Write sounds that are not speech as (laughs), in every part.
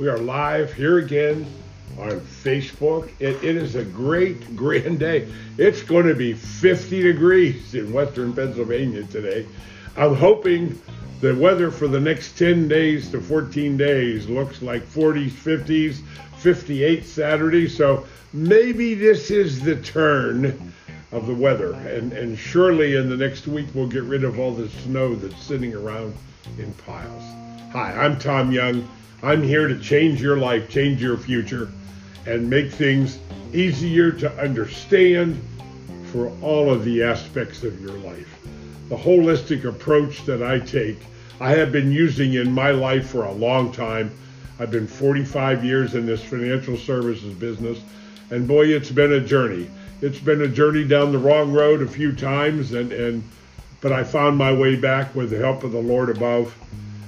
We are live here again on Facebook. It, it is a great, (laughs) grand day. It's going to be 50 degrees in western Pennsylvania today. I'm hoping the weather for the next 10 days to 14 days looks like 40s, 50s, 58 Saturday. So maybe this is the turn of the weather. And, and surely in the next week we'll get rid of all the snow that's sitting around in piles. Hi, I'm Tom Young. I'm here to change your life, change your future, and make things easier to understand for all of the aspects of your life. The holistic approach that I take, I have been using in my life for a long time. I've been 45 years in this financial services business, and boy, it's been a journey it's been a journey down the wrong road a few times, and, and but I found my way back with the help of the Lord above.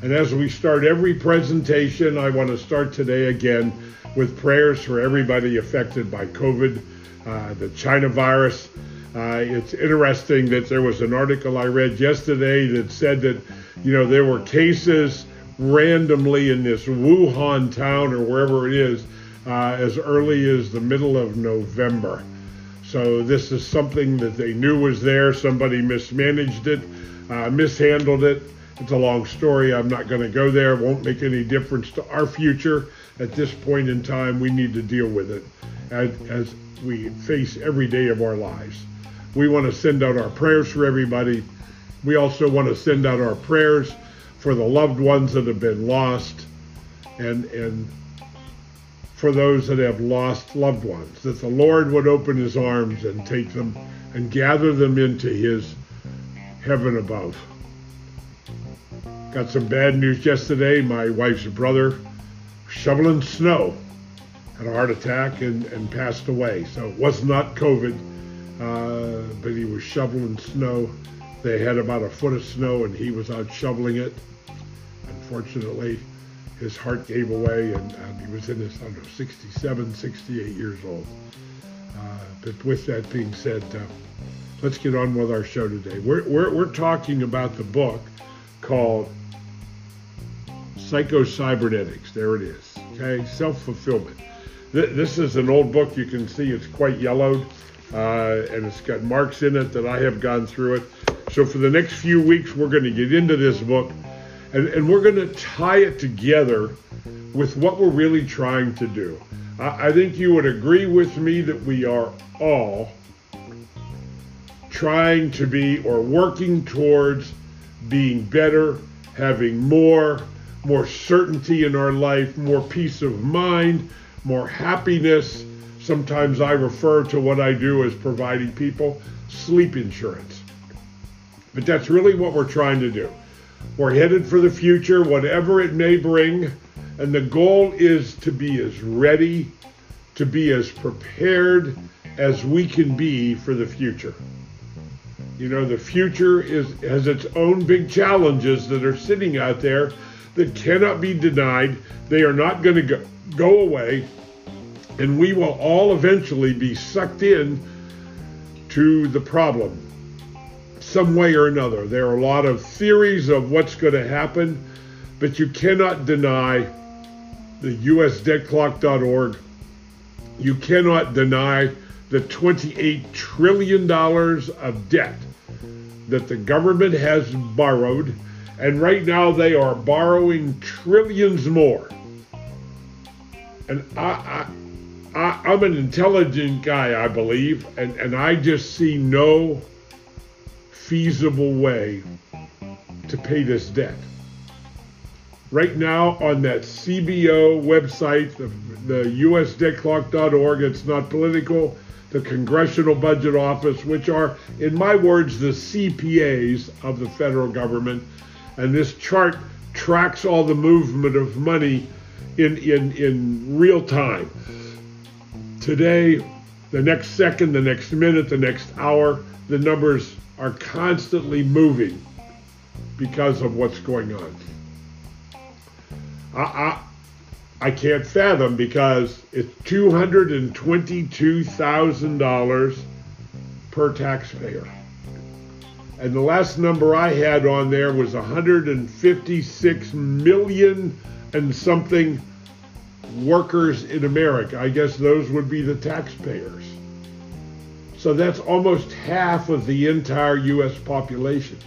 And as we start every presentation, I want to start today again with prayers for everybody affected by COVID, uh, the China virus. Uh, it's interesting that there was an article I read yesterday that said that, you know, there were cases randomly in this Wuhan town or wherever it is uh, as early as the middle of November. So this is something that they knew was there. Somebody mismanaged it, uh, mishandled it. It's a long story. I'm not going to go there. It won't make any difference to our future. At this point in time, we need to deal with it as, as we face every day of our lives. We want to send out our prayers for everybody. We also want to send out our prayers for the loved ones that have been lost and, and for those that have lost loved ones, that the Lord would open his arms and take them and gather them into his heaven above. Got some bad news yesterday. My wife's brother shoveling snow had a heart attack and, and passed away. So it was not COVID, uh, but he was shoveling snow. They had about a foot of snow and he was out shoveling it. Unfortunately, his heart gave away, and um, he was in his, I don't know, 67, 68 years old. Uh, but with that being said, uh, let's get on with our show today. We're, we're, we're talking about the book called Psycho-Cybernetics. There it is. Okay, self-fulfillment. Th- this is an old book. You can see it's quite yellowed, uh, and it's got marks in it that I have gone through it. So for the next few weeks, we're going to get into this book and, and we're going to tie it together with what we're really trying to do. I, I think you would agree with me that we are all trying to be or working towards being better, having more, more certainty in our life, more peace of mind, more happiness. Sometimes I refer to what I do as providing people sleep insurance. But that's really what we're trying to do. We're headed for the future, whatever it may bring. And the goal is to be as ready, to be as prepared as we can be for the future. You know, the future is has its own big challenges that are sitting out there that cannot be denied. They are not going to go, go away. And we will all eventually be sucked in to the problem some way or another. There are a lot of theories of what's going to happen, but you cannot deny the USDebtClock.org. You cannot deny the $28 trillion of debt that the government has borrowed, and right now they are borrowing trillions more. And I, I, I, am an intelligent guy, I believe, and, and I just see no feasible way to pay this debt. Right now on that CBO website, the, the it's not political, the Congressional Budget Office, which are, in my words, the CPAs of the federal government. And this chart tracks all the movement of money in, in, in real time. Today, the next second, the next minute, the next hour, the numbers are constantly moving because of what's going on. I, I, I can't fathom because it's $222,000 per taxpayer. And the last number I had on there was 156 million and something workers in America. I guess those would be the taxpayers. So that's almost half of the entire U.S. population.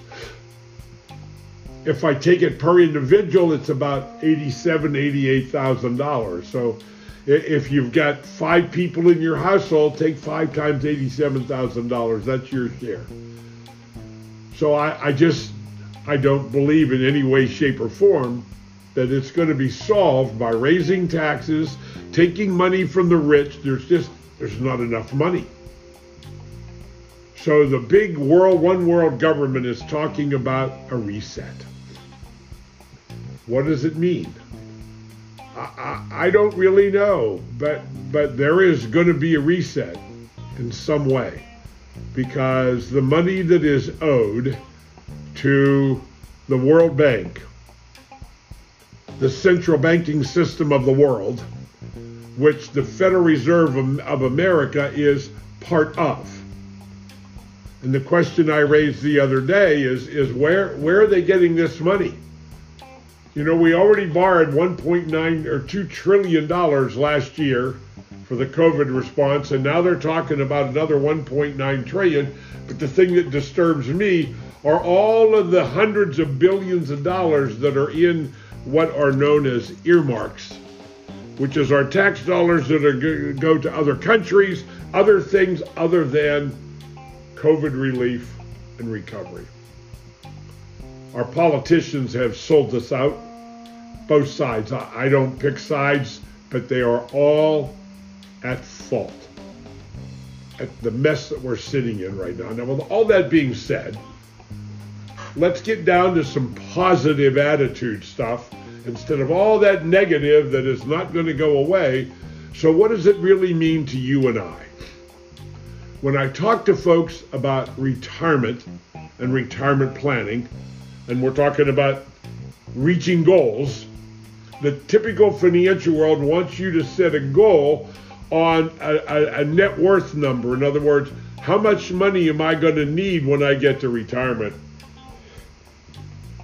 If I take it per individual, it's about eighty-seven, eighty-eight thousand dollars. So if you've got five people in your household, take five times eighty-seven thousand dollars. That's your share. So I, I just I don't believe in any way, shape, or form that it's going to be solved by raising taxes, taking money from the rich. There's just there's not enough money. So the big world, one world government is talking about a reset. What does it mean? I, I, I don't really know, but but there is going to be a reset in some way because the money that is owed to the World Bank, the central banking system of the world, which the Federal Reserve of America is part of. And the question I raised the other day is, is where, where are they getting this money? You know, we already borrowed 1.9 or 2 trillion dollars last year for the COVID response, and now they're talking about another 1.9 trillion. But the thing that disturbs me are all of the hundreds of billions of dollars that are in what are known as earmarks, which is our tax dollars that are go to other countries, other things other than COVID relief and recovery. Our politicians have sold us out, both sides. I don't pick sides, but they are all at fault at the mess that we're sitting in right now. Now, with all that being said, let's get down to some positive attitude stuff instead of all that negative that is not going to go away. So, what does it really mean to you and I? When I talk to folks about retirement and retirement planning, and we're talking about reaching goals, the typical financial world wants you to set a goal on a, a, a net worth number. In other words, how much money am I going to need when I get to retirement?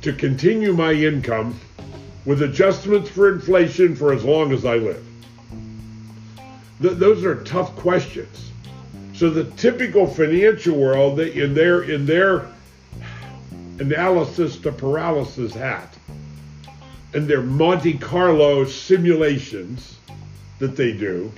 to continue my income with adjustments for inflation for as long as I live? Th- those are tough questions. So the typical financial world, that in their in their analysis to paralysis hat, and their Monte Carlo simulations that they do,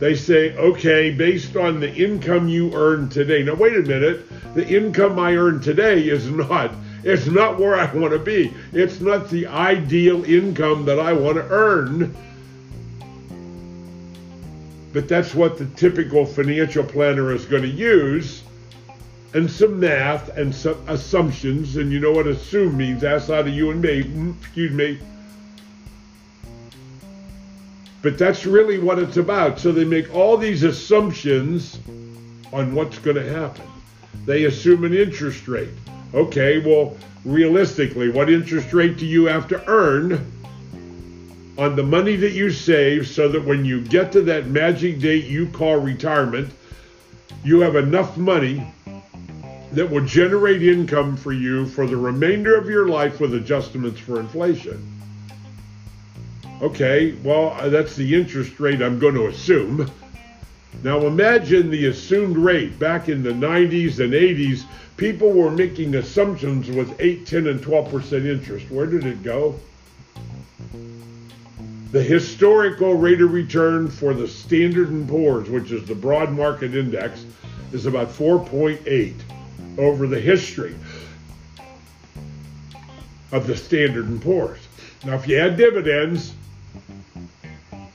they say, okay, based on the income you earn today. Now wait a minute, the income I earn today is not it's not where I want to be. It's not the ideal income that I want to earn. But that's what the typical financial planner is going to use. And some math and some assumptions. And you know what assume means? outside of you and me. Mm, excuse me. But that's really what it's about. So they make all these assumptions on what's going to happen. They assume an interest rate. Okay, well, realistically, what interest rate do you have to earn on the money that you save so that when you get to that magic date you call retirement, you have enough money that will generate income for you for the remainder of your life with adjustments for inflation? Okay, well, uh, that's the interest rate I'm going to assume. Now imagine the assumed rate back in the 90s and 80s. People were making assumptions with 8, 10, and 12% interest. Where did it go? The historical rate of return for the Standard & Poor's, which is the broad market index, is about 4.8 over the history of the Standard & Poor's. Now, if you add dividends,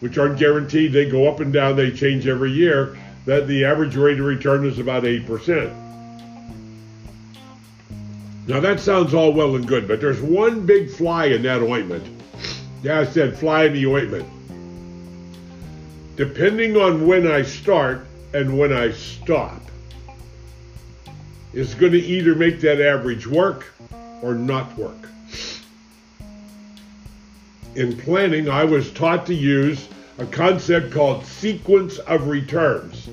which aren't guaranteed. They go up and down, they change every year. That the average rate of return is about 8%. Now that sounds all well and good, but there's one big fly in that ointment. I said fly in the ointment. Depending on when I start and when I stop, is going to either make that average work or not work. In planning, I was taught to use a concept called sequence of returns.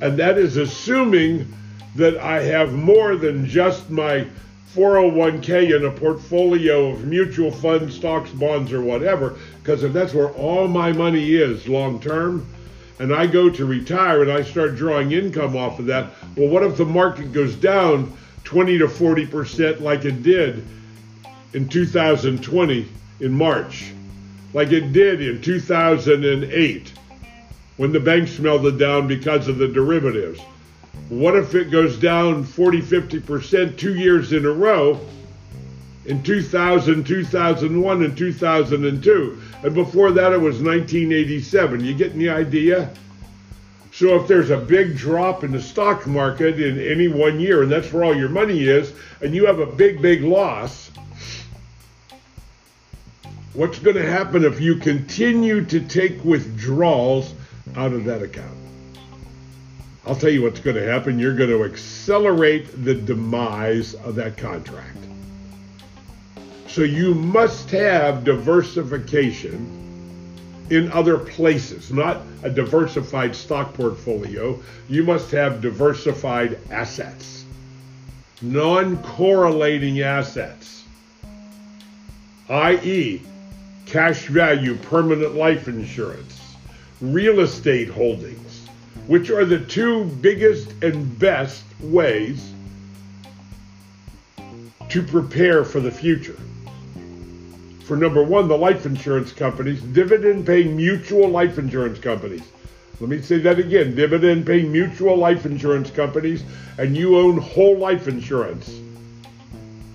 And that is assuming that I have more than just my 401k and a portfolio of mutual funds, stocks, bonds, or whatever, because if that's where all my money is long term, and I go to retire and I start drawing income off of that, well, what if the market goes down 20 to 40% like it did in 2020 in March, like it did in 2008 when the banks melted down because of the derivatives? What if it goes down 40, 50% two years in a row in 2000, 2001, and 2002? And before that, it was 1987. You getting the idea? So if there's a big drop in the stock market in any one year, and that's where all your money is, and you have a big, big loss, what's going to happen if you continue to take withdrawals out of that account? I'll tell you what's going to happen. You're going to accelerate the demise of that contract. So you must have diversification in other places, not a diversified stock portfolio. You must have diversified assets, non correlating assets, i.e., cash value permanent life insurance, real estate holdings which are the two biggest and best ways to prepare for the future. For number one, the life insurance companies, dividend paying mutual life insurance companies. Let me say that again dividend paying mutual life insurance companies, and you own whole life insurance.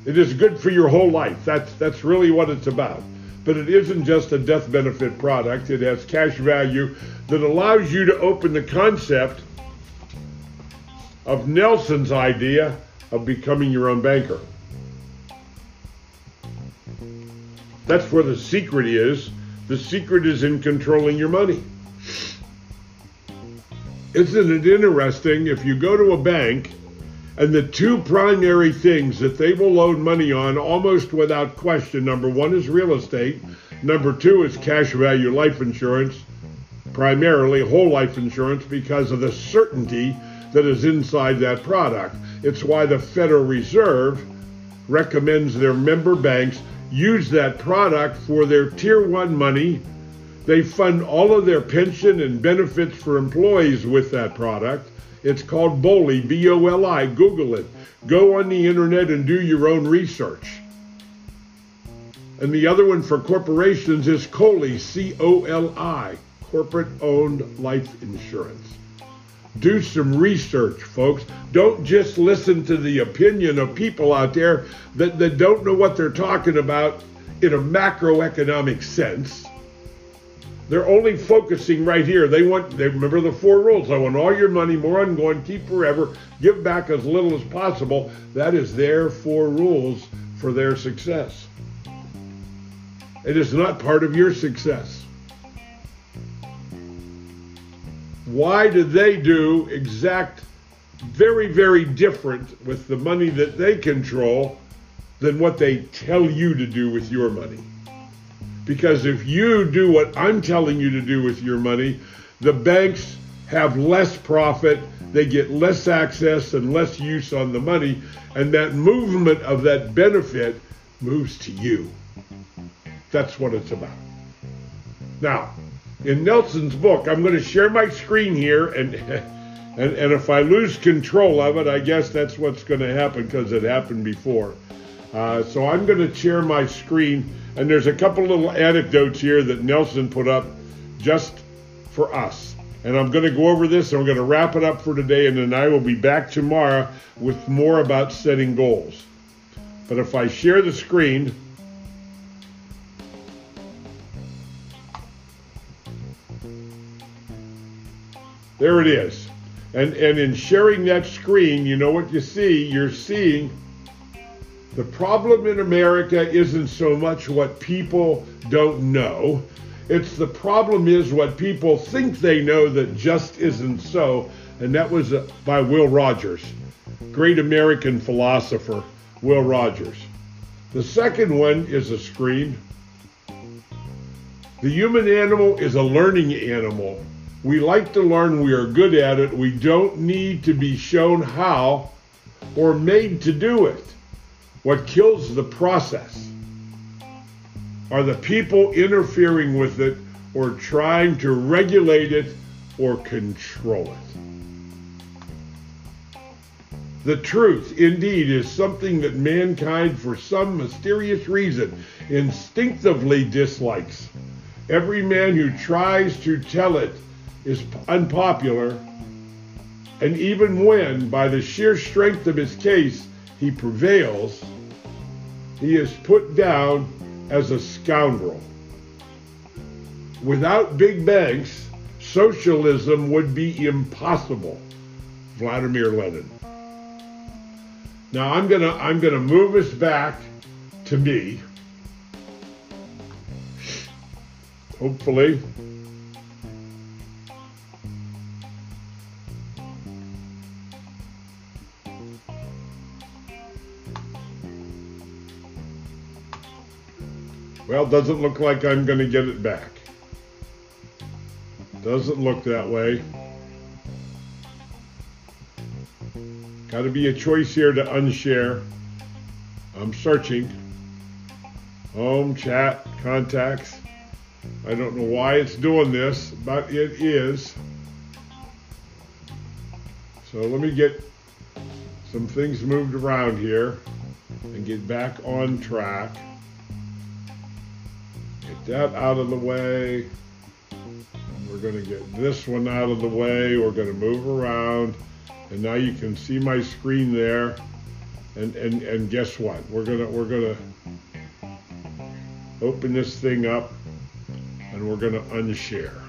It is good for your whole life. That's, that's really what it's about. But it isn't just a death benefit product, it has cash value that allows you to open the concept of Nelson's idea of becoming your own banker. That's where the secret is. The secret is in controlling your money. Isn't it interesting if you go to a bank and the two primary things that they will loan money on almost without question number one is real estate, number two is cash value life insurance, primarily whole life insurance because of the certainty that is inside that product. It's why the Federal Reserve recommends their member banks use that product for their tier one money. They fund all of their pension and benefits for employees with that product. It's called BOLI, B O L I. Google it. Go on the internet and do your own research. And the other one for corporations is COLI, C O L I corporate owned life insurance. Do some research, folks. Don't just listen to the opinion of people out there that, that don't know what they're talking about in a macroeconomic sense. They're only focusing right here. They want, they remember the four rules. I want all your money, more ongoing, keep forever, give back as little as possible. That is their four rules for their success. It is not part of your success. why do they do exact very very different with the money that they control than what they tell you to do with your money because if you do what I'm telling you to do with your money the banks have less profit they get less access and less use on the money and that movement of that benefit moves to you that's what it's about now in Nelson's book. I'm going to share my screen here, and (laughs) and and if I lose control of it, I guess that's what's going to happen because it happened before. Uh, so I'm going to share my screen, and there's a couple little anecdotes here that Nelson put up just for us. And I'm going to go over this, and we're going to wrap it up for today, and then I will be back tomorrow with more about setting goals. But if I share the screen, There it is. And, and in sharing that screen, you know what you see? You're seeing the problem in America isn't so much what people don't know. It's the problem is what people think they know that just isn't so. And that was uh, by Will Rogers, great American philosopher, Will Rogers. The second one is a screen. The human animal is a learning animal. We like to learn, we are good at it. We don't need to be shown how or made to do it. What kills the process are the people interfering with it or trying to regulate it or control it. The truth, indeed, is something that mankind, for some mysterious reason, instinctively dislikes. Every man who tries to tell it is unpopular, and even when, by the sheer strength of his case, he prevails, he is put down as a scoundrel. Without big banks, socialism would be impossible. Vladimir Lenin. Now I'm gonna I'm gonna move us back to me. Hopefully. Well, doesn't look like I'm going to get it back. Doesn't look that way. Got to be a choice here to unshare. I'm searching. Home, chat, contacts. I don't know why it's doing this, but it is. So let me get some things moved around here and get back on track. Get that out of the way. We're going to get this one out of the way. We're going to move around. And now you can see my screen there. And, and, and guess what? We're to, we're going to open this thing up and we're going to unshare.